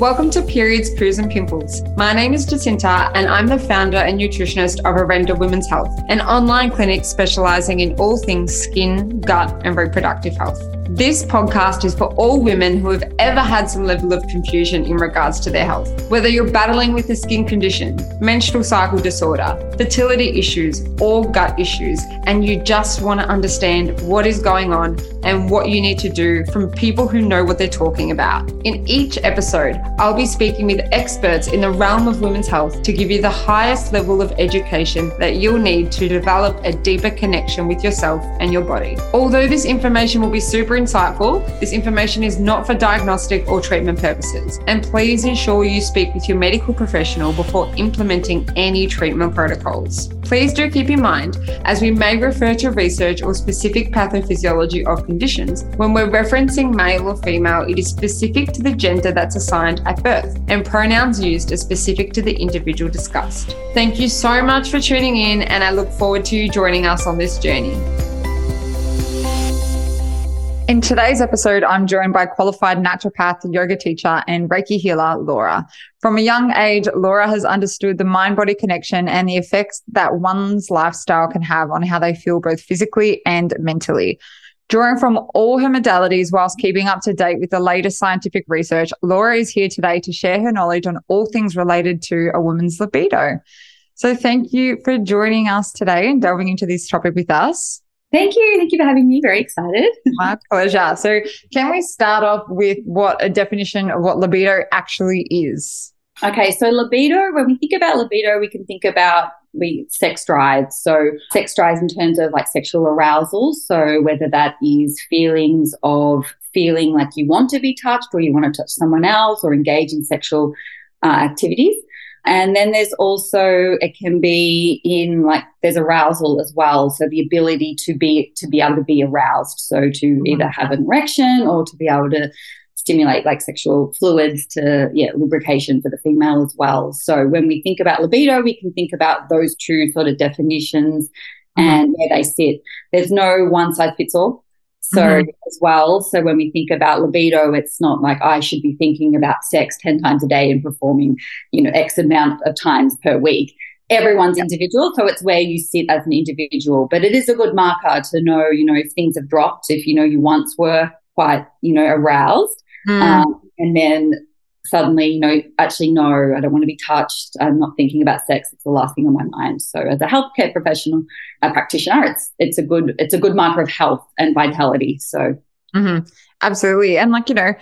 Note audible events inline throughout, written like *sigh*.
Welcome to Periods, Poos and Pimples. My name is Jacinta and I'm the founder and nutritionist of Arenda Women's Health, an online clinic specializing in all things skin, gut, and reproductive health. This podcast is for all women who have ever had some level of confusion in regards to their health. Whether you're battling with a skin condition, menstrual cycle disorder, fertility issues, or gut issues, and you just want to understand what is going on and what you need to do from people who know what they're talking about. In each episode, I'll be speaking with experts in the realm of women's health to give you the highest level of education that you'll need to develop a deeper connection with yourself and your body. Although this information will be super insightful, this information is not for diagnostic or treatment purposes. And please ensure you speak with your medical professional before implementing any treatment protocols. Please do keep in mind, as we may refer to research or specific pathophysiology of conditions, when we're referencing male or female, it is specific to the gender that's assigned at birth, and pronouns used are specific to the individual discussed. Thank you so much for tuning in, and I look forward to you joining us on this journey. In today's episode, I'm joined by qualified naturopath, yoga teacher, and Reiki healer, Laura. From a young age, Laura has understood the mind body connection and the effects that one's lifestyle can have on how they feel both physically and mentally. Drawing from all her modalities whilst keeping up to date with the latest scientific research, Laura is here today to share her knowledge on all things related to a woman's libido. So, thank you for joining us today and delving into this topic with us. Thank you. Thank you for having me. Very excited. *laughs* My pleasure. So, can we start off with what a definition of what libido actually is? Okay, so libido, when we think about libido, we can think about we sex drives. So sex drives in terms of like sexual arousal. So whether that is feelings of feeling like you want to be touched or you want to touch someone else or engage in sexual uh, activities. And then there's also it can be in like there's arousal as well. So the ability to be to be able to be aroused. So to mm-hmm. either have an erection or to be able to stimulate like sexual fluids to yeah lubrication for the female as well. So when we think about libido, we can think about those two sort of definitions mm-hmm. and where they sit. There's no one size fits all. So mm-hmm. as well, so when we think about libido, it's not like I should be thinking about sex 10 times a day and performing, you know, X amount of times per week. Everyone's individual. So it's where you sit as an individual. But it is a good marker to know, you know, if things have dropped, if you know you once were quite, you know, aroused. Mm. Um, and then suddenly, you know, actually, no, I don't want to be touched. I'm not thinking about sex. It's the last thing on my mind. So, as a healthcare professional, a practitioner, it's it's a good it's a good marker of health and vitality. So, mm-hmm. absolutely, and like you know,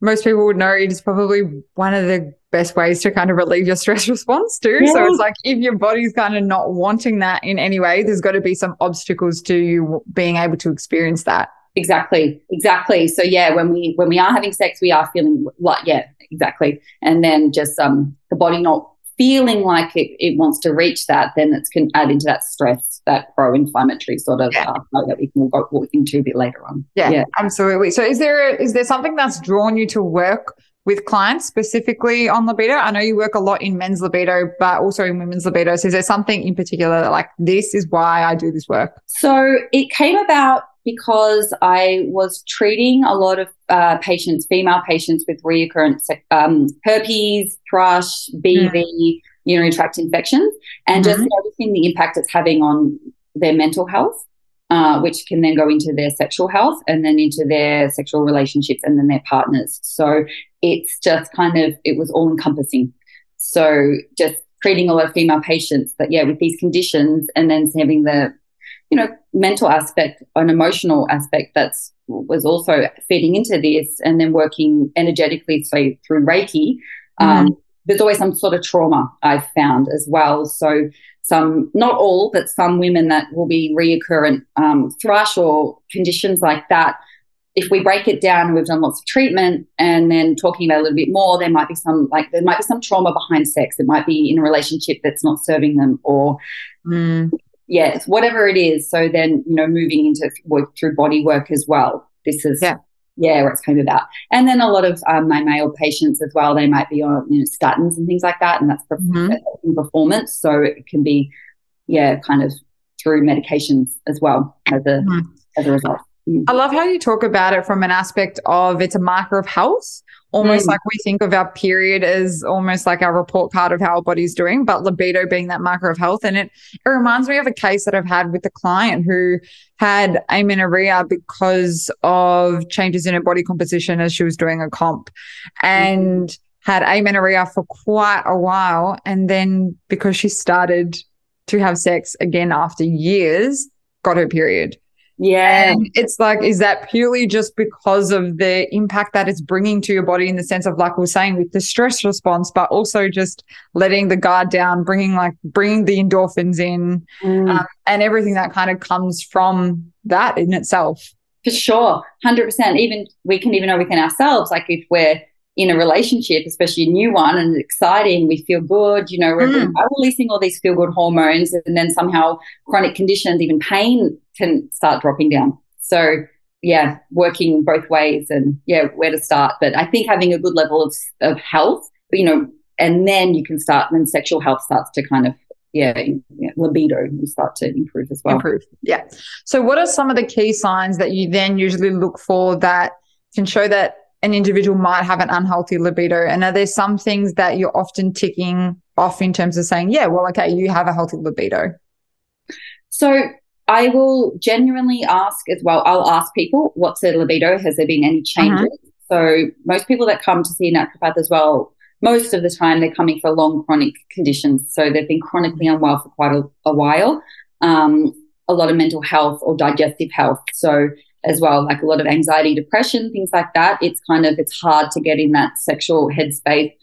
most people would know it is probably one of the best ways to kind of relieve your stress *laughs* response too. Yeah. So it's like if your body's kind of not wanting that in any way, there's got to be some obstacles to you being able to experience that. Exactly, exactly. So yeah, when we when we are having sex, we are feeling like yeah, exactly. And then just um the body not feeling like it, it wants to reach that, then it can add into that stress, that pro-inflammatory sort of yeah. uh, that we can go walk into a bit later on. Yeah, yeah, absolutely. So is there a, is there something that's drawn you to work with clients specifically on libido? I know you work a lot in men's libido, but also in women's libido. So is there something in particular that like this is why I do this work? So it came about because I was treating a lot of uh, patients, female patients with recurrent um, herpes, thrush, BV, mm. urinary tract infections, and mm-hmm. just noticing the impact it's having on their mental health. Uh, which can then go into their sexual health and then into their sexual relationships and then their partners. So it's just kind of, it was all encompassing. So just treating a lot of female patients that, yeah, with these conditions and then having the you know, mental aspect, an emotional aspect that's was also feeding into this, and then working energetically, so through Reiki. Um, mm-hmm. There's always some sort of trauma I've found as well. So some, not all, but some women that will be reoccurrent um, thrush or conditions like that. If we break it down we've done lots of treatment and then talking about a little bit more, there might be some like there might be some trauma behind sex. It might be in a relationship that's not serving them, or mm yes, whatever it is. So then, you know, moving into work through body work as well. This is yeah. Yeah, what it's kind of about. And then a lot of um, my male patients as well, they might be on you know, statins and things like that, and that's mm-hmm. performance. So it can be, yeah, kind of through medications as well as a mm-hmm. as a result. Mm. I love how you talk about it from an aspect of it's a marker of health, almost mm. like we think of our period as almost like our report card of how our body's doing, but libido being that marker of health. And it, it reminds me of a case that I've had with a client who had amenorrhea because of changes in her body composition as she was doing a comp and mm. had amenorrhea for quite a while. And then because she started to have sex again after years, got her period. Yeah. And it's like, is that purely just because of the impact that it's bringing to your body in the sense of, like we are saying, with the stress response, but also just letting the guard down, bringing like, bringing the endorphins in mm. um, and everything that kind of comes from that in itself. For sure. 100%. Even we can even know within ourselves, like if we're, in a relationship, especially a new one, and it's exciting, we feel good, you know, we're mm. releasing all these feel good hormones, and then somehow chronic conditions, even pain, can start dropping down. So, yeah, working both ways and yeah, where to start. But I think having a good level of, of health, you know, and then you can start, and then sexual health starts to kind of yeah, yeah, libido will start to improve as well. Improve. Yeah. So, what are some of the key signs that you then usually look for that can show that an individual might have an unhealthy libido? And are there some things that you're often ticking off in terms of saying, yeah, well, okay, you have a healthy libido? So I will genuinely ask as well. I'll ask people, what's their libido? Has there been any changes? Uh-huh. So most people that come to see a naturopath as well, most of the time they're coming for long chronic conditions. So they've been chronically unwell for quite a, a while. Um, a lot of mental health or digestive health. So as well, like a lot of anxiety, depression, things like that. It's kind of it's hard to get in that sexual headspace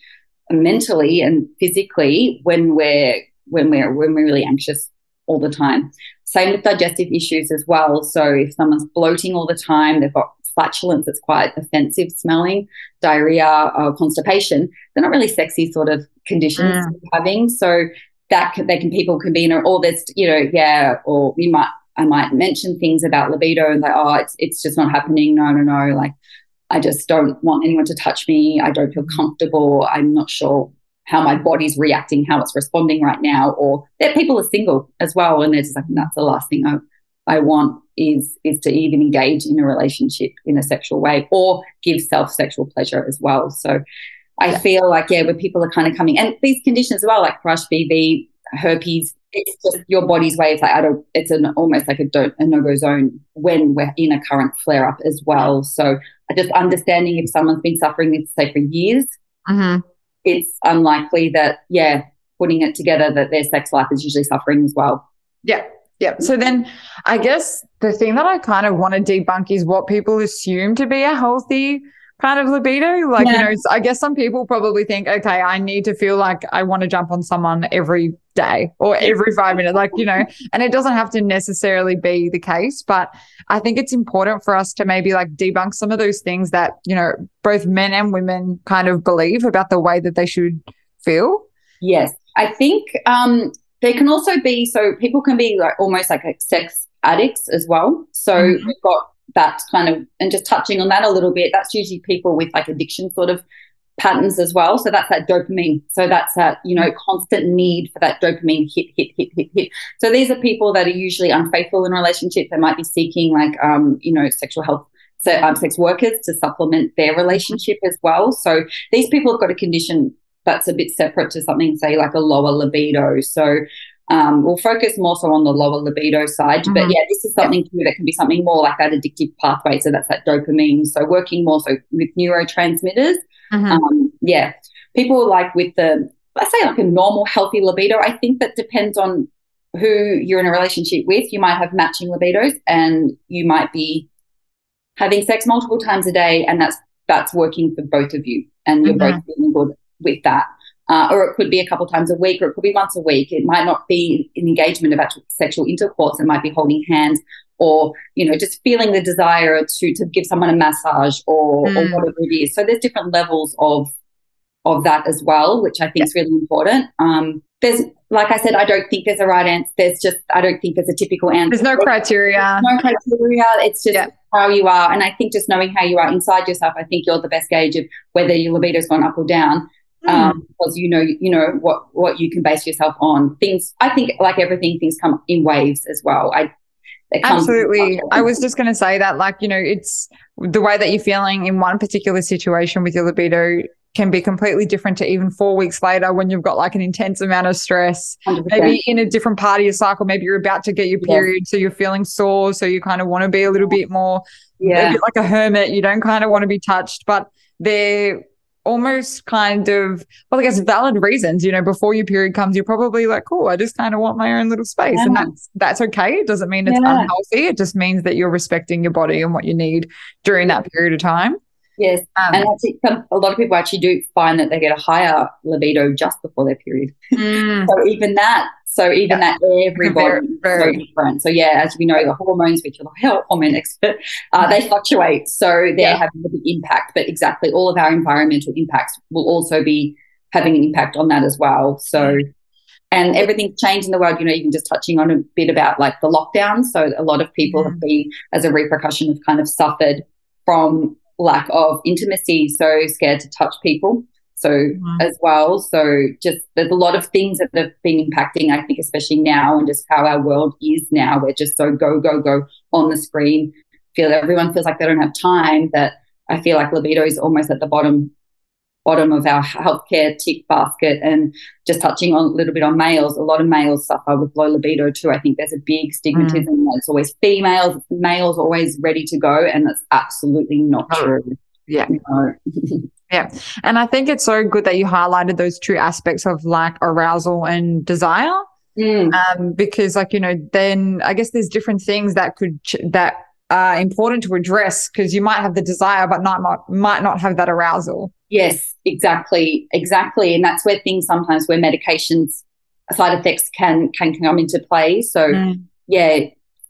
mentally and physically when we're when we're when we're really anxious all the time. Same with digestive issues as well. So if someone's bloating all the time, they've got flatulence that's quite offensive smelling, diarrhea, or constipation, they're not really sexy sort of conditions mm. having. So that can, they can people can be in or there's you know yeah or we might I might mention things about libido and like, oh, it's it's just not happening. No, no, no. Like, I just don't want anyone to touch me. I don't feel comfortable. I'm not sure how my body's reacting, how it's responding right now. Or that people are single as well, and they're just like, that's the last thing I I want is is to even engage in a relationship in a sexual way or give self sexual pleasure as well. So I feel like yeah, where people are kind of coming and these conditions as well, like thrush, BV, herpes, it's just your body's way of like I don't. It's an almost like a don't a no go zone when we're in a current flare up as well. So just understanding if someone's been suffering this say for years, mm-hmm. it's unlikely that yeah, putting it together that their sex life is usually suffering as well. Yeah. Yeah. So then I guess the thing that I kind of want to debunk is what people assume to be a healthy kind of libido. Like, yeah. you know, I guess some people probably think, okay, I need to feel like I want to jump on someone every day or every five minutes, like, you know, and it doesn't have to necessarily be the case. But I think it's important for us to maybe like debunk some of those things that, you know, both men and women kind of believe about the way that they should feel. Yes. I think um, there can also be, so people can be like almost like sex addicts as well. So mm-hmm. we've got that kind of, and just touching on that a little bit, that's usually people with like addiction sort of patterns as well. So that's that dopamine. So that's that, you know, constant need for that dopamine hit, hit, hit, hit, hit. So these are people that are usually unfaithful in relationships. They might be seeking like, um, you know, sexual health. So um, sex workers to supplement their relationship as well. So these people have got a condition that's a bit separate to something, say, like a lower libido. So um, we'll focus more so on the lower libido side. Mm-hmm. But yeah, this is something too that can be something more like that addictive pathway. So that's that dopamine. So working more so with neurotransmitters. Mm-hmm. Um, yeah, people like with the, let's say like a normal healthy libido, I think that depends on who you're in a relationship with. You might have matching libidos and you might be having sex multiple times a day and that's that's working for both of you and you're mm-hmm. both feeling good with that uh, or it could be a couple times a week, or it could be once a week. It might not be an engagement of actual sexual intercourse. It might be holding hands, or you know, just feeling the desire to to give someone a massage, or, mm. or whatever it is. So there's different levels of of that as well, which I think is really important. Um, there's, like I said, I don't think there's a right answer. There's just, I don't think there's a typical answer. There's no criteria. There's no criteria. It's just yeah. how you are. And I think just knowing how you are inside yourself, I think you're the best gauge of whether your libido's gone up or down um, hmm. because you know you know what what you can base yourself on. Things I think like everything, things come in waves as well. I Absolutely. I was just going to say that, like, you know, it's the way that you're feeling in one particular situation with your libido can be completely different to even four weeks later when you've got like an intense amount of stress. 100%. Maybe in a different part of your cycle, maybe you're about to get your period, yes. so you're feeling sore, so you kind of want to be a little bit more, yeah, bit like a hermit. You don't kind of want to be touched, but they're almost kind of well, I guess valid reasons. You know, before your period comes, you're probably like, "Cool, I just kind of want my own little space," yeah. and that's that's okay. It doesn't mean it's yeah. unhealthy. It just means that you're respecting your body and what you need during that period of time. Yes, um, and I think some, a lot of people actually do find that they get a higher libido just before their period. *laughs* Mm. so even that, so even yeah. that, everybody very, so different. So yeah, as we know, the hormones, which are the health hormone expert, uh, they fluctuate. So they're yeah. having a big impact. But exactly, all of our environmental impacts will also be having an impact on that as well. So. And everything's changed in the world, you know, even just touching on a bit about like the lockdown. So a lot of people mm. have been, as a repercussion, have kind of suffered from lack of intimacy, so scared to touch people. So mm-hmm. as well, so just there's a lot of things that have been impacting. I think, especially now, and just how our world is now. We're just so go go go on the screen. Feel everyone feels like they don't have time. That I feel like libido is almost at the bottom bottom of our healthcare tick basket. And just touching on a little bit on males, a lot of males suffer with low libido too. I think there's a big stigmatism mm. that it's always females, males always ready to go, and that's absolutely not oh. true. Yeah. No. *laughs* yeah. And I think it's so good that you highlighted those two aspects of like arousal and desire. Mm. Um, because like, you know, then I guess there's different things that could, ch- that are important to address because you might have the desire, but not, not, might not have that arousal. Yes, exactly, exactly, and that's where things sometimes where medications side effects can can come into play. So mm. yeah,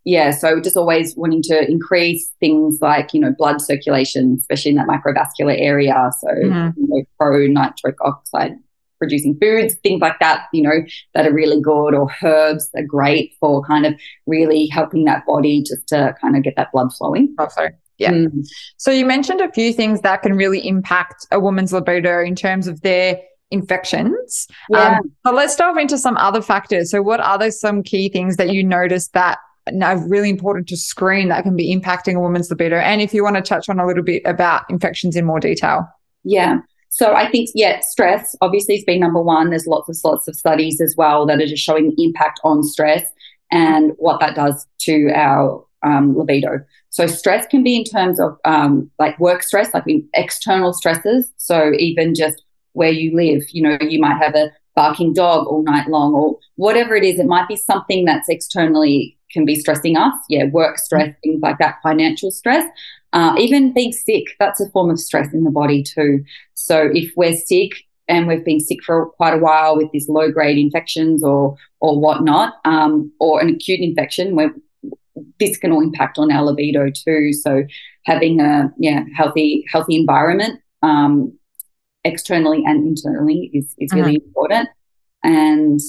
yeah. So just always wanting to increase things like you know blood circulation, especially in that microvascular area. So mm. you know, pro nitric oxide producing foods, things like that, you know, that are really good, or herbs are great for kind of really helping that body just to kind of get that blood flowing. Oh, sorry. Yeah. Mm. So you mentioned a few things that can really impact a woman's libido in terms of their infections. Yeah. Um, but let's dive into some other factors. So what are those some key things that you notice that are really important to screen that can be impacting a woman's libido? And if you want to touch on a little bit about infections in more detail. Yeah. So I think, yeah, stress obviously has been number one. There's lots of lots of studies as well that are just showing the impact on stress and what that does to our um, libido. So stress can be in terms of um, like work stress, like external stresses. So even just where you live, you know, you might have a barking dog all night long or whatever it is. It might be something that's externally can be stressing us. Yeah, work stress, things like that, financial stress. Uh, even being sick, that's a form of stress in the body too. So if we're sick and we've been sick for quite a while with these low grade infections or or whatnot, um, or an acute infection, where this can all impact on our libido too. So having a yeah healthy healthy environment um, externally and internally is is really mm-hmm. important. And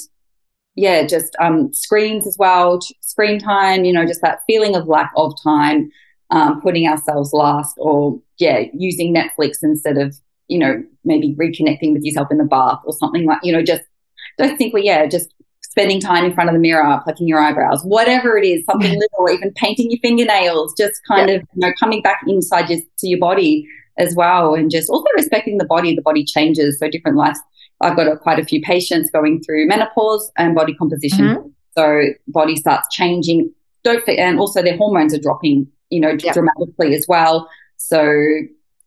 yeah, just um, screens as well, screen time. You know, just that feeling of lack of time, um, putting ourselves last, or yeah, using Netflix instead of you know maybe reconnecting with yourself in the bath or something like you know just don't think we yeah just spending time in front of the mirror, plucking your eyebrows, whatever it is, something little, even painting your fingernails, just kind of you know coming back inside your, to your body as well, and just also respecting the body. The body changes, so different lives. I've got a, quite a few patients going through menopause and body composition, mm-hmm. so body starts changing. Don't and also their hormones are dropping, you know, yep. dramatically as well. So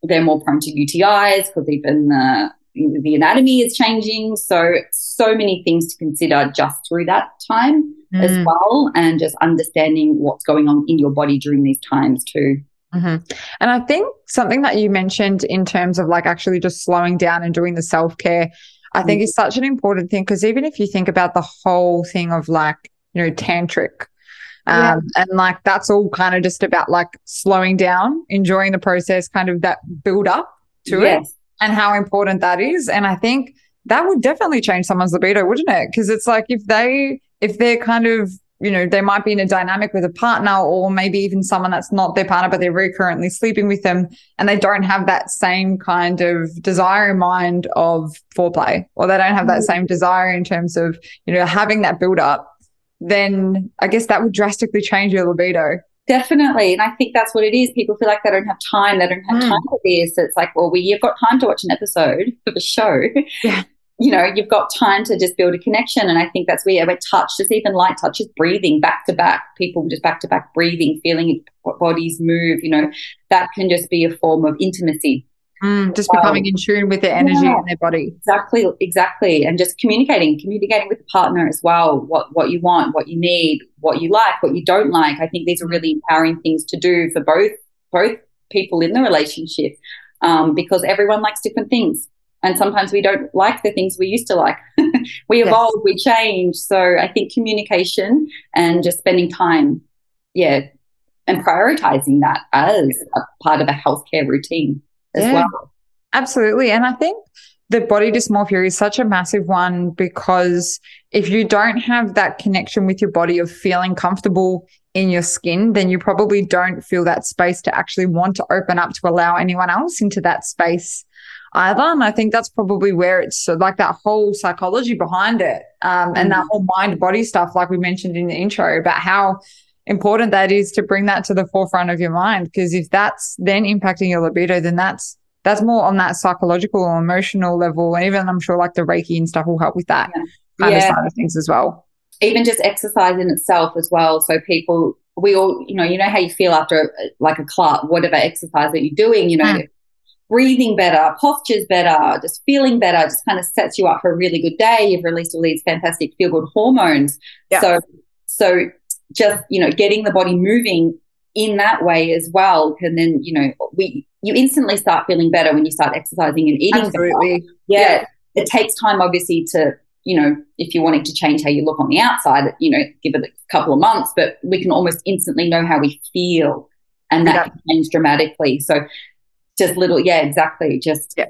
they're more prone to UTIs because even the the anatomy is changing. So, so many things to consider just through that time mm. as well, and just understanding what's going on in your body during these times too. Mm-hmm. And I think something that you mentioned in terms of like actually just slowing down and doing the self care, I mm. think is such an important thing because even if you think about the whole thing of like, you know, tantric, um, yeah. and like that's all kind of just about like slowing down, enjoying the process, kind of that build up to yes. it and how important that is. And I think that would definitely change someone's libido, wouldn't it? Because it's like if they, if they're kind of, you know, they might be in a dynamic with a partner or maybe even someone that's not their partner, but they're very currently sleeping with them and they don't have that same kind of desire in mind of foreplay or they don't have that mm-hmm. same desire in terms of, you know, having that build up then I guess that would drastically change your libido. Definitely. And I think that's what it is. People feel like they don't have time. They don't have mm. time for this. It's like, well, we, you've got time to watch an episode of a show. *laughs* Yeah. You know, you've got time to just build a connection. And I think that's where, where touch, just even light touch, is breathing back to back, people just back to back breathing, feeling bodies move, you know, that can just be a form of intimacy. Mm, just becoming in tune with their energy yeah, and their body. Exactly, exactly. And just communicating, communicating with the partner as well, what what you want, what you need, what you like, what you don't like. I think these are really empowering things to do for both both people in the relationship. Um, because everyone likes different things. And sometimes we don't like the things we used to like. *laughs* we evolve, yes. we change. So I think communication and just spending time, yeah, and prioritizing that as a part of a healthcare routine as yeah, well. Absolutely. And I think the body dysmorphia is such a massive one because if you don't have that connection with your body of feeling comfortable in your skin, then you probably don't feel that space to actually want to open up to allow anyone else into that space either. And I think that's probably where it's like that whole psychology behind it um, and that mm. whole mind body stuff, like we mentioned in the intro, about how important that is to bring that to the forefront of your mind. Because if that's then impacting your libido, then that's that's more on that psychological or emotional level. And even I'm sure like the Reiki and stuff will help with that yeah. kind yeah. of side of things as well. Even just exercise in itself as well. So people, we all, you know, you know how you feel after like a class, whatever exercise that you're doing, you know, mm. breathing better, posture's better, just feeling better, just kind of sets you up for a really good day. You've released all these fantastic feel good hormones. Yeah. So, so just, you know, getting the body moving in that way as well can then, you know, we you instantly start feeling better when you start exercising and eating Absolutely. Yeah, yeah. It takes time obviously to, you know, if you're wanting to change how you look on the outside, you know, give it a couple of months, but we can almost instantly know how we feel and that yeah. can change dramatically. So just little, yeah, exactly. Just yeah.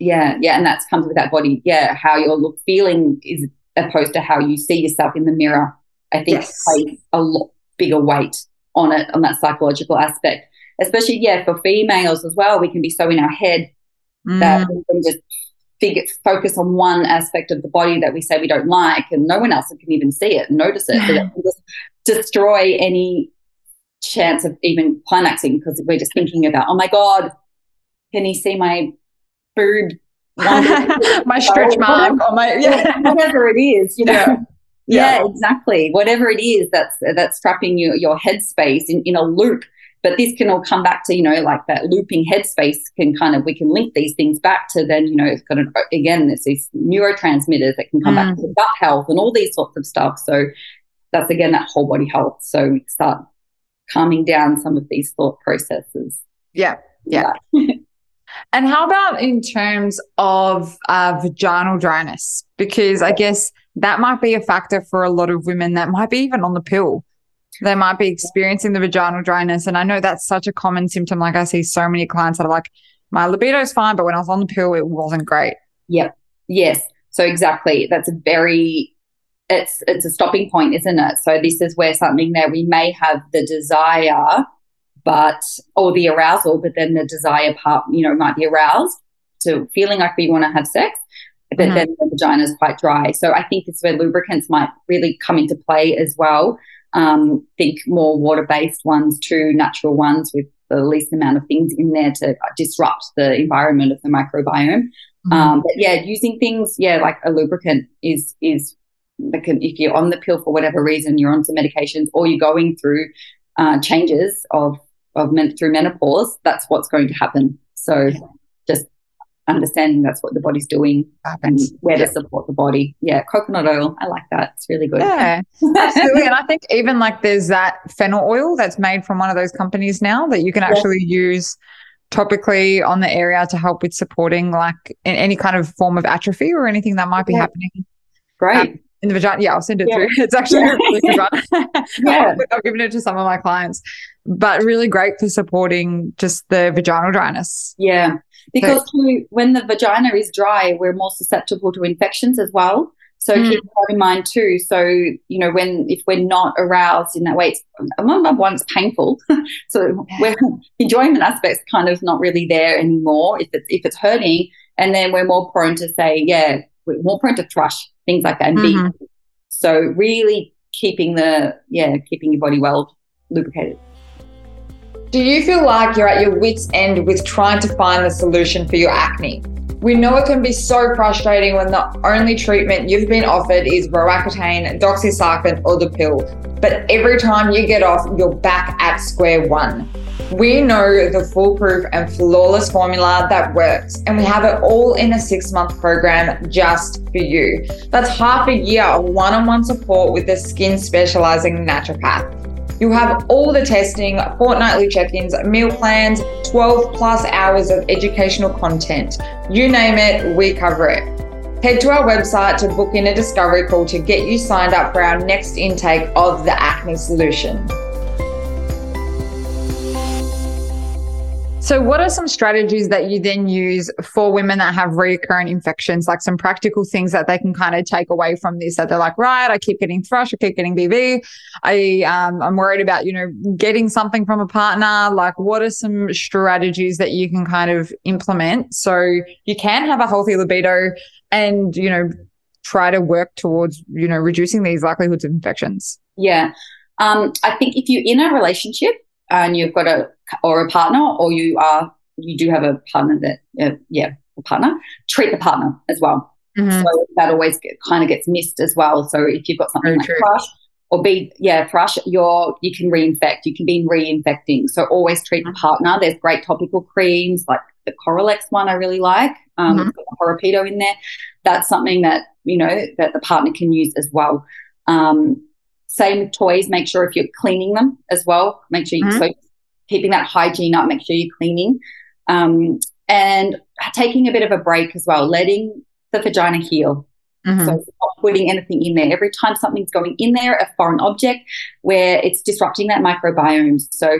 Yeah, yeah, and that comes with that body. Yeah, how your look feeling is opposed to how you see yourself in the mirror I think yes. plays a lot bigger weight on it, on that psychological aspect. Especially, yeah, for females as well, we can be so in our head mm. that we can just figure, focus on one aspect of the body that we say we don't like, and no one else can even see it notice it. so that just destroy any chance of even climaxing because we're just thinking about, oh my God, can he see my boob? *laughs* my stretch *laughs* mark or my yeah. whatever it is, you know. Yeah. *laughs* Yeah, yeah, exactly. Whatever it is that's that's trapping your your headspace in, in a loop. But this can all come back to, you know, like that looping headspace can kind of, we can link these things back to then, you know, it's got an, again, there's these neurotransmitters that can come mm. back to gut health and all these sorts of stuff. So that's again, that whole body health. So we start calming down some of these thought processes. Yeah. Yeah. yeah. *laughs* and how about in terms of uh, vaginal dryness? Because I guess that might be a factor for a lot of women that might be even on the pill. They might be experiencing the vaginal dryness. And I know that's such a common symptom. Like I see so many clients that are like, my libido is fine, but when I was on the pill, it wasn't great. Yep. Yes. So exactly. That's a very it's it's a stopping point, isn't it? So this is where something that we may have the desire, but or the arousal, but then the desire part, you know, might be aroused to feeling like we want to have sex, but mm-hmm. then the vagina is quite dry. So I think it's where lubricants might really come into play as well. Um, think more water based ones too, natural ones with the least amount of things in there to disrupt the environment of the microbiome. Mm-hmm. Um, but yeah, using things, yeah, like a lubricant is is if you're on the pill for whatever reason, you're on some medications, or you're going through uh, changes of of men- through menopause, that's what's going to happen. So just understanding that's what the body's doing and where yeah. to support the body. Yeah, coconut oil. I like that. It's really good. Yeah, absolutely. and I think even like there's that fennel oil that's made from one of those companies now that you can actually yeah. use topically on the area to help with supporting like in any kind of form of atrophy or anything that might be yeah. happening. Great. Um, in the vagina. Yeah, I'll send it yeah. through. *laughs* It's actually yeah. really good *laughs* yeah. I've given it to some of my clients, but really great for supporting just the vaginal dryness. Yeah. Because so, when the vagina is dry, we're more susceptible to infections as well. So mm. keep that in mind too. So, you know, when if we're not aroused in that way, it's number one, it's painful. *laughs* so we're *laughs* enjoyment aspect's kind of not really there anymore if it's if it's hurting. And then we're more prone to say, yeah, we're more prone to thrush, things like that. And mm-hmm. So really keeping the yeah keeping your body well lubricated. Do you feel like you're at your wits' end with trying to find the solution for your acne? We know it can be so frustrating when the only treatment you've been offered is Roaccutane, doxycycline, or the pill. But every time you get off, you're back at square one. We know the foolproof and flawless formula that works, and we have it all in a six month program just for you. That's half a year of one on one support with a skin specializing naturopath. You have all the testing, fortnightly check ins, meal plans, 12 plus hours of educational content. You name it, we cover it. Head to our website to book in a discovery call to get you signed up for our next intake of the acne solution. So, what are some strategies that you then use for women that have recurrent infections? Like some practical things that they can kind of take away from this that they're like, right, I keep getting thrush, I keep getting BV. I, um, I'm worried about, you know, getting something from a partner. Like, what are some strategies that you can kind of implement so you can have a healthy libido and, you know, try to work towards, you know, reducing these likelihoods of infections? Yeah. Um, I think if you're in a relationship, and you've got a or a partner or you are you do have a partner that uh, yeah a partner treat the partner as well mm-hmm. so that always get, kind of gets missed as well so if you've got something Very like true. thrush or be yeah thrush you're you can reinfect you can be reinfecting so always treat the mm-hmm. partner there's great topical creams like the Coralex one I really like um mm-hmm. in there that's something that you know that the partner can use as well um same with toys. Make sure if you're cleaning them as well, make sure you're mm-hmm. keeping that hygiene up. Make sure you're cleaning, um, and taking a bit of a break as well. Letting the vagina heal. Mm-hmm. So not putting anything in there. Every time something's going in there, a foreign object, where it's disrupting that microbiome. So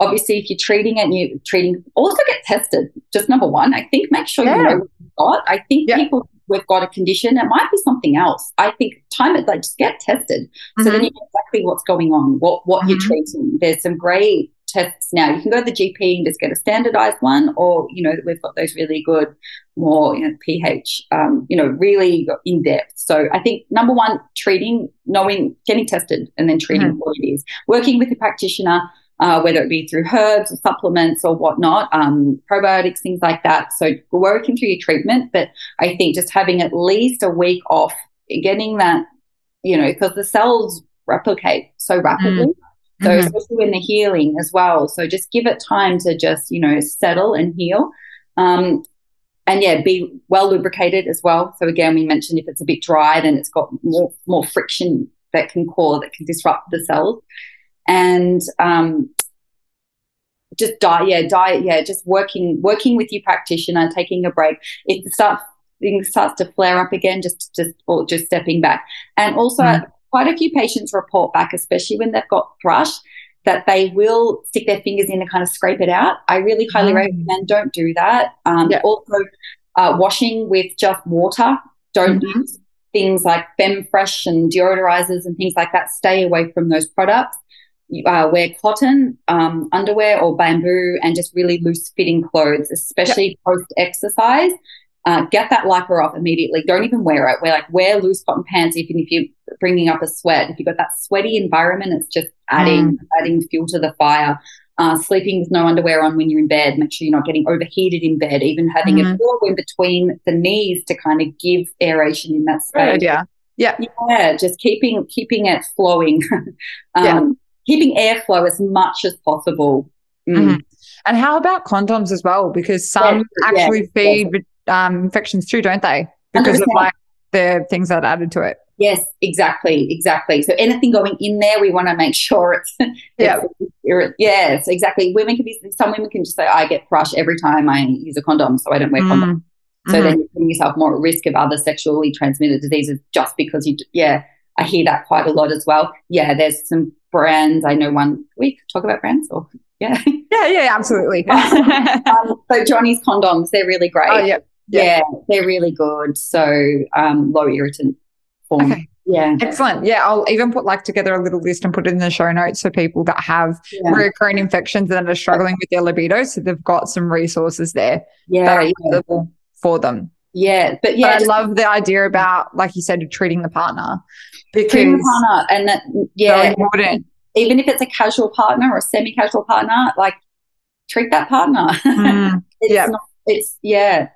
obviously, if you're treating it, and you're treating, also get tested. Just number one, I think make sure yeah. you know what you've got. I think yeah. people we've got a condition. It might be something else. I think time it like just get tested. Mm-hmm. So then mm-hmm. you know exactly what's going on, what what mm-hmm. you're treating. There's some great tests now. You can go to the GP and just get a standardized one, or you know we've got those really good, more you know pH, um, you know really in depth. So I think number one, treating, knowing, getting tested, and then treating mm-hmm. what it is. Working with a practitioner uh, whether it be through herbs or supplements or whatnot, um, probiotics, things like that. So working through your treatment, but I think just having at least a week off, getting that, you know, because the cells replicate so rapidly. Mm. So mm-hmm. especially when they're healing as well. So just give it time to just, you know, settle and heal. Um, and yeah, be well lubricated as well. So again, we mentioned if it's a bit dry, then it's got more more friction that can cause that can disrupt the cells and um, just diet, yeah, diet, yeah, just working working with your practitioner, taking a break. If the stuff things starts to flare up again, just just or just stepping back. And also, mm. quite a few patients report back, especially when they've got thrush, that they will stick their fingers in and kind of scrape it out. I really highly mm. recommend don't do that. Um, yeah. Also, uh, washing with just water. Don't mm-hmm. use things like Femfresh and deodorizers and things like that. Stay away from those products uh, wear cotton um, underwear or bamboo and just really loose fitting clothes, especially yep. post exercise. Uh, get that lycra off immediately. Don't even wear it. Wear like wear loose cotton pants, even if you're bringing up a sweat. If you've got that sweaty environment, it's just adding mm. adding fuel to the fire. Uh, sleeping with no underwear on when you're in bed. Make sure you're not getting overheated in bed. Even having mm-hmm. a pillow in between the knees to kind of give aeration in that space. Yeah, yeah, yeah. Just keeping keeping it flowing. *laughs* um, yeah keeping airflow as much as possible. Mm. Mm-hmm. And how about condoms as well? Because some actually feed um, infections too, don't they? Because 100%. of like the things that are added to it. Yes, exactly, exactly. So anything going in there, we want to make sure it's, *laughs* yeah, yes, exactly. Women can be some women can just say, "I get thrush every time I use a condom, so I don't wear mm. condom." So mm-hmm. then you're putting yourself more at risk of other sexually transmitted diseases just because you, yeah. I hear that quite a lot as well. Yeah, there's some brands. I know one. We talk about brands, or yeah, *laughs* yeah, yeah, absolutely. *laughs* um, *laughs* so Johnny's condoms, they're really great. Oh, yeah, yeah, yeah they're really good. So um, low irritant form. Okay. Yeah. Excellent. Yeah. I'll even put like together a little list and put it in the show notes for people that have yeah. recurring infections and are struggling with their libido. So they've got some resources there yeah, that are available yeah. for them. Yeah, but yeah, but I love the idea about, like you said, treating the partner because treating the partner and that yeah, important. Even if it's a casual partner or a semi-casual partner, like treat that partner. *laughs* Mm, it's yeah. not. It's yeah.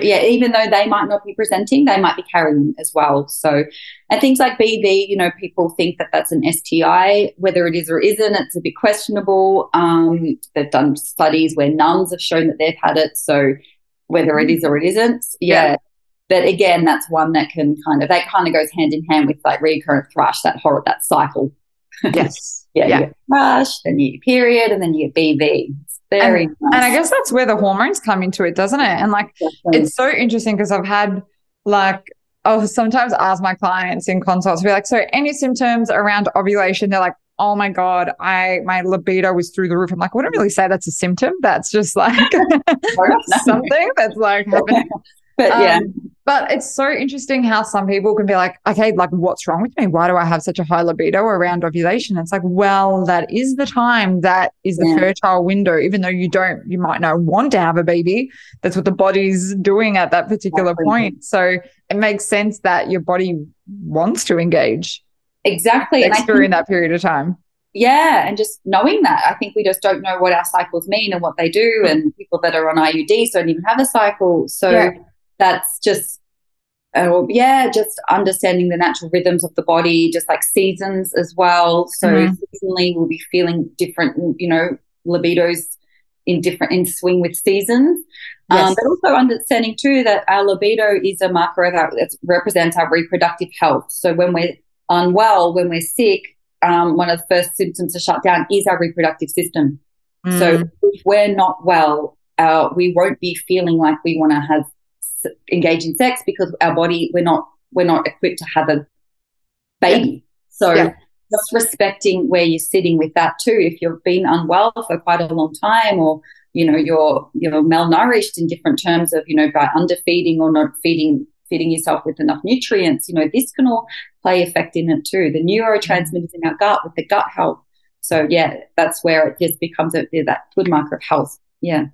Yeah, even though they might not be presenting, they might be carrying as well. So, and things like BV, you know, people think that that's an STI, whether it is or isn't, it's a bit questionable. Um, they've done studies where nuns have shown that they've had it. So, whether it mm-hmm. is or it isn't, yeah. yeah. But again, that's one that can kind of that kind of goes hand in hand with like recurrent thrush, that horror, that cycle. *laughs* Yes. yeah, yeah. You get thrush, then you get period, and then you get BV. Very and, nice. and I guess that's where the hormones come into it, doesn't it? And like Definitely. it's so interesting because I've had like I'll sometimes ask my clients in consults, be like, so any symptoms around ovulation? They're like, oh my God, I my libido was through the roof. I'm like, I wouldn't really say that's a symptom. That's just like *laughs* *laughs* something that's like happening. *laughs* But yeah. Um, but it's so interesting how some people can be like, okay, like what's wrong with me? Why do I have such a high libido around ovulation? It's like, well, that is the time that is the yeah. fertile window, even though you don't, you might not want to have a baby. That's what the body's doing at that particular point. So it makes sense that your body wants to engage. Exactly. And during that period of time. Yeah, and just knowing that, I think we just don't know what our cycles mean and what they do. And people that are on IUDs don't even have a cycle. So yeah that's just uh, yeah, just understanding the natural rhythms of the body, just like seasons as well. So mm-hmm. seasonally, we'll be feeling different, you know, libidos in different in swing with seasons. Um, yes. Um, but also understanding too that our libido is a marker of our that represents our reproductive health. So when we're unwell, when we're sick, um, one of the first symptoms to shut down is our reproductive system. Mm. So if we're not well, uh, we won't be feeling like we want to have engage in sex because our body we're not we're not equipped to have a baby. Yeah. So yeah. just respecting where you're sitting with that too. If you've been unwell for quite a long time, or you know you're you're malnourished in different terms of you know by underfeeding or not feeding feeding yourself with enough nutrients, you know this can all play effect in it too. The neurotransmitters in our gut with the gut health. So yeah, that's where it just becomes a, that good marker of health. Yeah.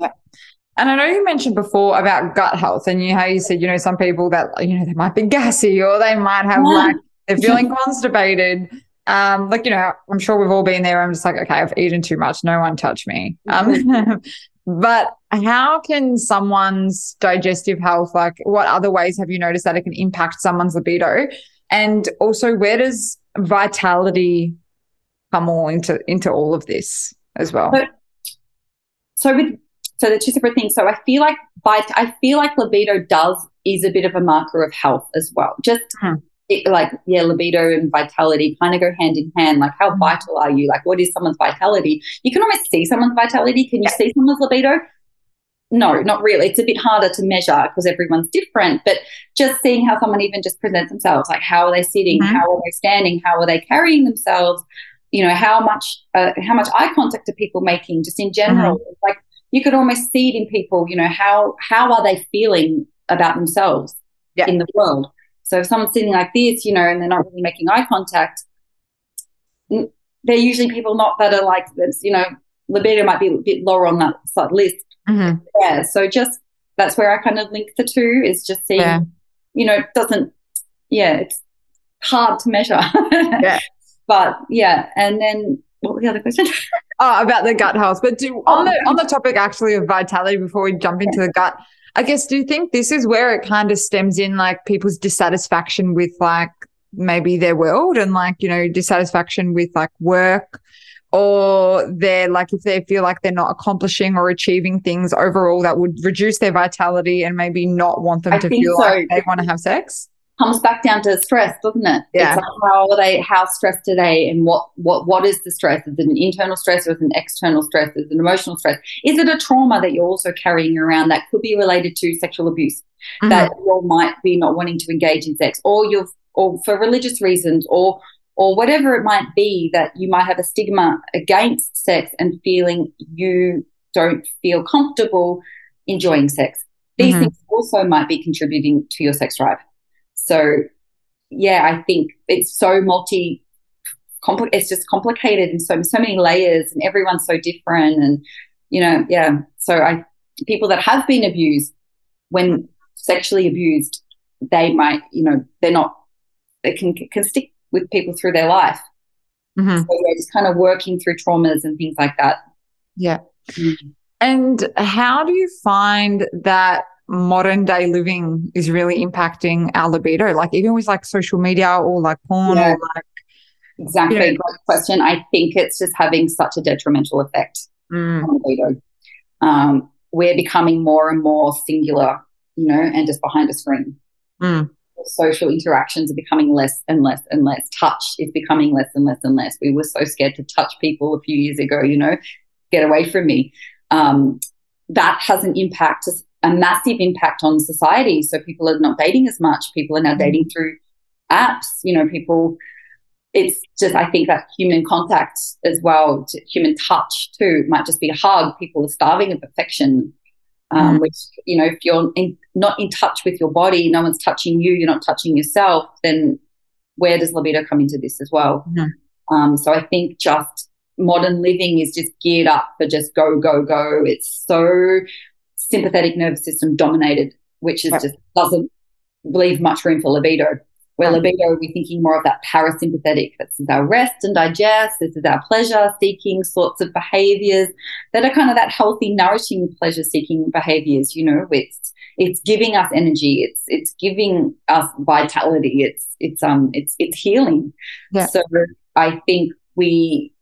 And I know you mentioned before about gut health and you how you said, you know, some people that, you know, they might be gassy or they might have yeah. like, they're *laughs* feeling constipated. Um, like, you know, I'm sure we've all been there. I'm just like, okay, I've eaten too much. No one touch me. Um, *laughs* but how can someone's digestive health, like what other ways have you noticed that it can impact someone's libido? And also where does vitality come all into, into all of this as well? So, so with so they're two separate things. So I feel like I feel like libido does is a bit of a marker of health as well. Just hmm. It, like yeah, libido and vitality kind of go hand in hand. Like how hmm. vital are you? Like what is someone's vitality? You can almost see someone's vitality. Can you yeah. see someone's libido? No, not really. It's a bit harder to measure because everyone's different. But just seeing how someone even just presents themselves, like how are they sitting, mm-hmm. how are they standing, how are they carrying themselves, you know, how much uh, how much eye contact are people making, just in general. Mm-hmm. Like you could almost see it in people, you know, how how are they feeling about themselves yeah. in the world? So if someone's sitting like this, you know, and they're not really making eye contact, they're usually people not that are like this, you know, libido might be a bit lower on that list. Mm-hmm. Yeah. So just that's where I kind of link the two is just seeing, yeah. you know, it doesn't, yeah, it's hard to measure. *laughs* yeah. But yeah. And then what was the other question? *laughs* oh, about the gut health. But do, on the on the topic actually of vitality, before we jump into the gut, I guess do you think this is where it kind of stems in like people's dissatisfaction with like maybe their world and like you know dissatisfaction with like work or they're like if they feel like they're not accomplishing or achieving things overall that would reduce their vitality and maybe not want them I to feel so. like they want to have sex comes back down to stress, doesn't it? Yeah. Like how are they? How stressed are they? And what what what is the stress? Is it an internal stress or is it an external stress? Is it an emotional stress? Is it a trauma that you're also carrying around that could be related to sexual abuse mm-hmm. that you might be not wanting to engage in sex, or you've or for religious reasons, or or whatever it might be that you might have a stigma against sex and feeling you don't feel comfortable enjoying sex. These mm-hmm. things also might be contributing to your sex drive. So, yeah, I think it's so multi. Compl- it's just complicated and so so many layers, and everyone's so different, and you know, yeah. So I people that have been abused when sexually abused, they might, you know, they're not, they can, can stick with people through their life. Mhm. So yeah, just kind of working through traumas and things like that. Yeah. Mm. And how do you find that modern day living is really impacting our libido? Like even with like social media or like porn Yeah. or like Exactly. Yeah. Great question. I think it's just having such a detrimental effect mm, on libido. Um, we're becoming more and more singular, you know, and just behind a screen. mm, Social interactions are becoming less and less and less. Touch is becoming less and less and less. We were so scared to touch people a few years ago, you know, get away from me. Um, that has an impact, a massive impact on society. So people are not dating as much. People are now dating through apps. You know, people. It's just I think that human contact as well, human touch too, might just be a hug. People are starving of affection. Um, Mm. Which you know, if you're in, not in touch with your body, no one's touching you, you're not touching yourself. Then where does libido come into this as well? Mhm. Um, so I think just modern living is just geared up for just go, go, go. It's so sympathetic nervous system dominated, which is Yep. just doesn't leave much room for libido. Where Right. libido, we're thinking more of that parasympathetic. This is our rest and digest. This is our pleasure seeking sorts of behaviors that are kind of that healthy, nourishing pleasure seeking behaviors. You know, it's it's giving us energy. It's it's giving us vitality. It's it's um it's it's healing. Yeah. So I think we,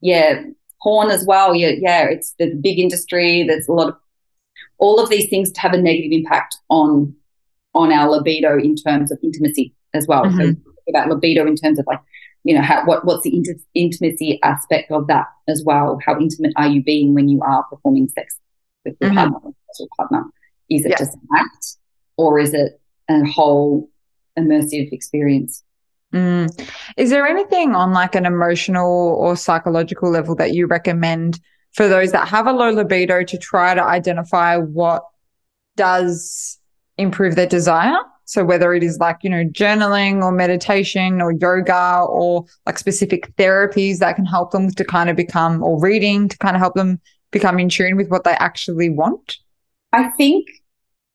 yeah, porn as well. Yeah, yeah. It's the big industry. There's a lot of all of these things have a negative impact on on our libido in terms of intimacy as well. So Mhm. about libido in terms of like, you know, how what what's the inti- intimacy aspect of that as well? How intimate are you being when you are performing sex with your Mhm. partner sexual partner? Is it Yeah. just an act, or is it a whole immersive experience? mm. Is there anything on like an emotional or psychological level that you recommend for those that have a low libido to try to identify what does improve their desire? So whether it is like, you know, journaling or meditation or yoga or like specific therapies that can help them to kind of become or reading to kind of help them become in tune with what they actually want? I think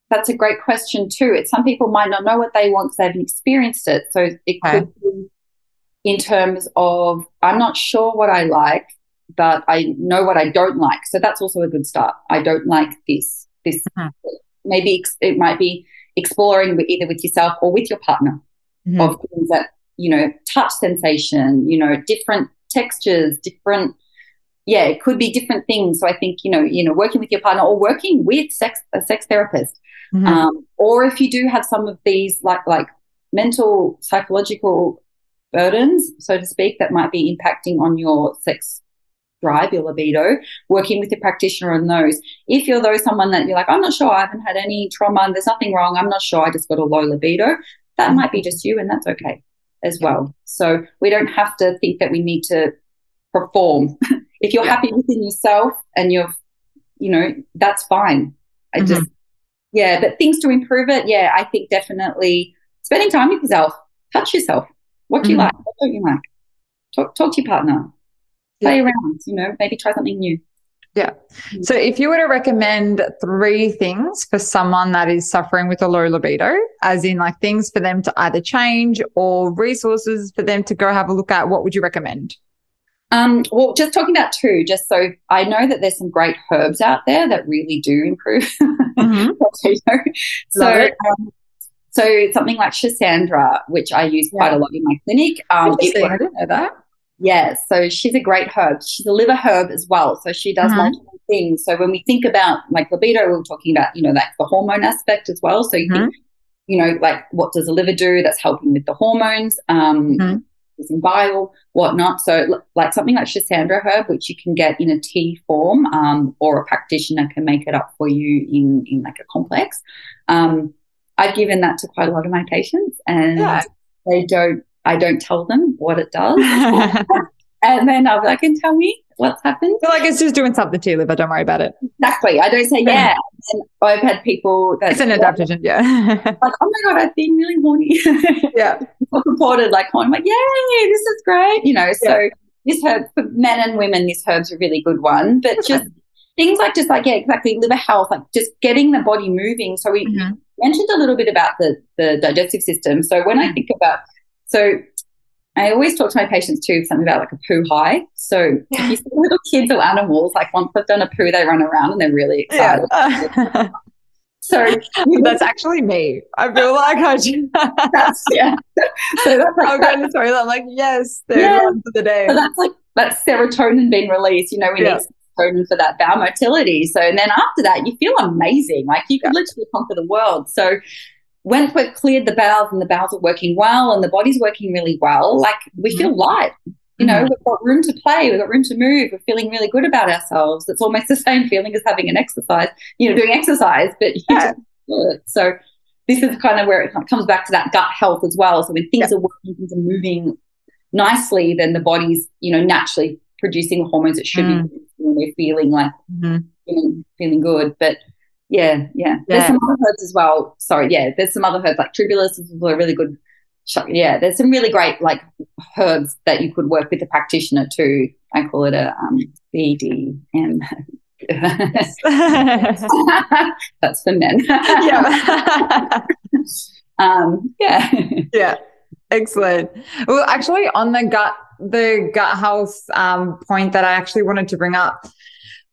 that's a great question too. It's some people might not know what they want because they haven't experienced it. So it Okay. could be in terms of I'm not sure what I like, but I know what I don't like. So that's also a good start. I don't like this. This Mhm. maybe ex- it might be exploring with, either with yourself or with your partner Mhm. of things that you know touch sensation you know different textures different yeah it could be different things so i think you know you know working with your partner or working with sex a sex therapist Mhm. um, or if you do have some of these like like mental psychological burdens so to speak that might be impacting on your sex drive your libido working with a practitioner on those. If you're though someone that you're like i'm not sure i haven't had any trauma and there's nothing wrong i'm not sure i just got a low libido that might be just you and that's okay as well. So we don't have to think that we need to perform. *laughs* If you're Yeah. happy within yourself and you're you know that's fine. I Mhm. just yeah but things to improve it yeah i think definitely spending time with yourself. Touch yourself. What do you Mhm. like? What don't you like? Talk, talk to your partner play around you know maybe try something new Yeah. So, if you were to recommend three things for someone that is suffering with a low libido, as in like things for them to either change or resources for them to go have a look at, what would you recommend? Um, well, just talking about two, just so I know that there's some great herbs out there that really do improve *laughs* libido. *laughs* So, um, so something like Schisandra, which I use quite a lot in my clinic. Um, it Interesting. I didn't know that. Yeah, so she's a great herb. She's a liver herb as well. So she does Mhm. multiple things. So when we think about like libido, we we're talking about, you know, like the hormone aspect as well. So you think, you know, like what does the liver do? That's helping with the hormones, um, using bile, whatnot. So like something like Schisandra herb, which you can get in a tea form, um, or a practitioner can make it up for you in in like a complex. Um, I've given that to quite a lot of my patients, and Yeah. they don't. I don't tell them what it does. *laughs* And then I'll be like, and tell me what's happened. feel like it's just doing something to your liver. Don't worry about it. Exactly. I don't say yeah. And I've had people that It's an adaptation. Yeah. *laughs* Like, oh my god, I've been really horny. *laughs* yeah. reported like horny. I'm like, yay, this is great. You know, so this herb for men and women, this herb's a really good one. But just things like just like yeah, exactly liver health, like just getting the body moving. So we Mhm. mentioned a little bit about the, the digestive system. So when I think about, so I always talk to my patients too, something about like a poo high. So if you see little kids or animals, like once they've done a poo, they run around and they're really excited. Yeah. *laughs* so that's actually me. I feel like I just, that's, yeah. So that's like, I'm go to the toilet. I'm like, yes, third yeah. for the day. So that's like that's serotonin being released. You know, we yeah. need serotonin for that bowel motility. So and then after that, you feel amazing. Like you could yeah. literally conquer the world. So once we've cleared the bowels and the bowels are working well and the body's working really well, like we mm-hmm. feel light. You know, mm-hmm. we've got room to play, we've got room to move, we're feeling really good about ourselves. It's almost *laughs* the same feeling as having an exercise, you know, doing exercise, but yeah. so this is kind of where it comes back to that gut health as well. So when things yeah. are working, things are moving nicely, then the body's, you know, naturally producing the hormones it should mm. be. When we're feeling like mm-hmm. feeling, feeling good. But yeah, yeah, yeah. There's some other herbs as well. Sorry, yeah, there's some other herbs like tribulus is a really good. Yeah, there's some really great like herbs that you could work with a practitioner too. I call it a um, BDM. *laughs* That's for men. yeah. *laughs* um, yeah. Yeah. Excellent. Well, actually, on the gut, the gut health um, point that I actually wanted to bring up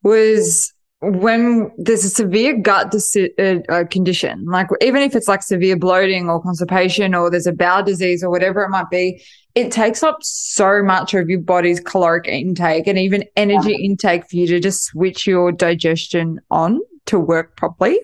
was when there's a severe gut dis- uh, uh, condition, like even if it's like severe bloating or constipation or there's a bowel disease or whatever it might be, it takes up so much of your body's caloric intake and even energy yeah. intake for you to just switch your digestion on to work properly.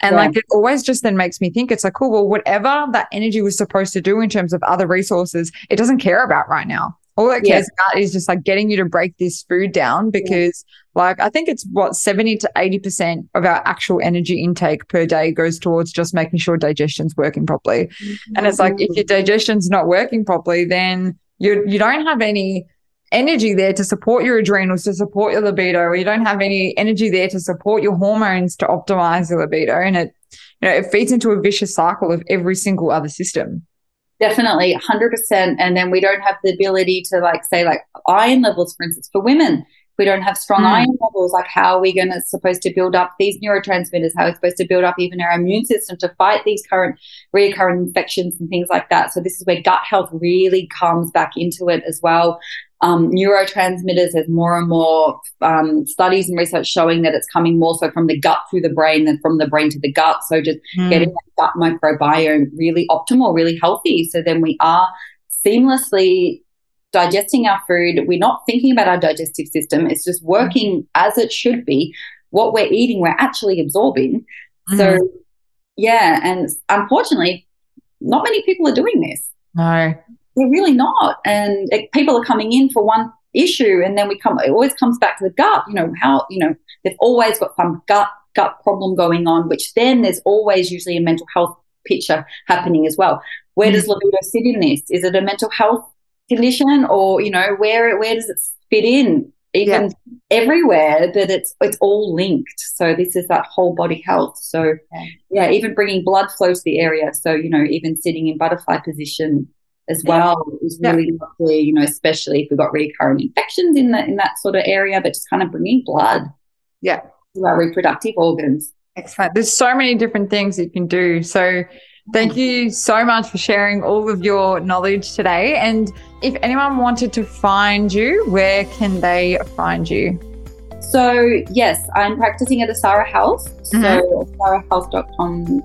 And yeah. like it always just then makes me think it's like, cool, well, whatever that energy was supposed to do in terms of other resources, it doesn't care about right now. All it cares yeah. about is just like getting you to break this food down because. Like I think it's what 70 to 80% of our actual energy intake per day goes towards just making sure digestion's working properly. Mm-hmm. And it's like if your digestion's not working properly, then you you don't have any energy there to support your adrenals, to support your libido, or you don't have any energy there to support your hormones to optimize your libido. And it, you know, it feeds into a vicious cycle of every single other system. Definitely 100%. And then we don't have the ability to like say like iron levels, for instance, for women. We don't have strong mm. iron levels, like how are we going to supposed to build up these neurotransmitters? How are we supposed to build up even our immune system to fight these current reoccurring infections and things like that? So this is where gut health really comes back into it as well um, neurotransmitters. There's more and more um, studies and research showing that it's coming more so from the gut through the brain than from the brain to the gut. So just mm. getting that gut microbiome really optimal, really healthy. So then we are seamlessly digesting our food. We're not thinking about our digestive system. It's just working mm. as it should be. What we're eating, we're actually absorbing. Mm. So yeah, and unfortunately, not many people are doing this. No. They're really not. And it, people are coming in for one issue and then we come it always comes back to the gut you know how you know they've always got some gut gut problem going on which then there's always usually a mental health picture happening as well where does mm. libido sit in this is it a mental health condition or you know where where does it fit in even yeah. everywhere but it's it's all linked so this is that whole body health so yeah even bringing blood flow to the area so you know even sitting in butterfly position as well yeah. is really yeah. lovely, you know, especially if we've got recurrent infections in that in that sort of area, but just kind of bringing blood. Yeah. To our reproductive organs. Excellent. There's so many different things you can do. So thank you so much for sharing all of your knowledge today. And if anyone wanted to find you, where can they find you? So yes, I'm practicing at Asara Health. Mm-hmm. So asarahealth.com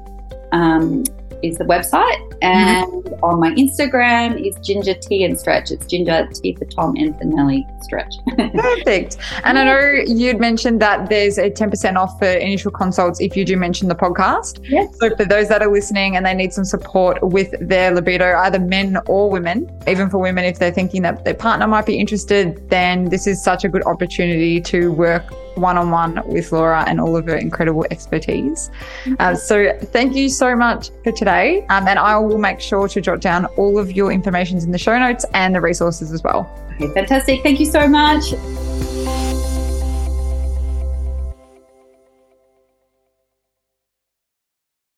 um, is the website. Mm-hmm. And mm-hmm. on my Instagram is Ginger Tea and Stretch. It's Ginger Tea for Tom and for Nelly Stretch. *laughs* Perfect. And I know you'd mentioned that there's a 10% off for initial consults if you do mention the podcast. Yes. So for those that are listening and they need some support with their libido, either men or women, even for women, if they're thinking that their partner might be interested, then this is such a good opportunity to work one on one with Laura and all of her incredible expertise. Uh, so, thank you so much for today. Um, and I will make sure to jot down all of your information in the show notes and the resources as well. Okay, fantastic. Thank you so much.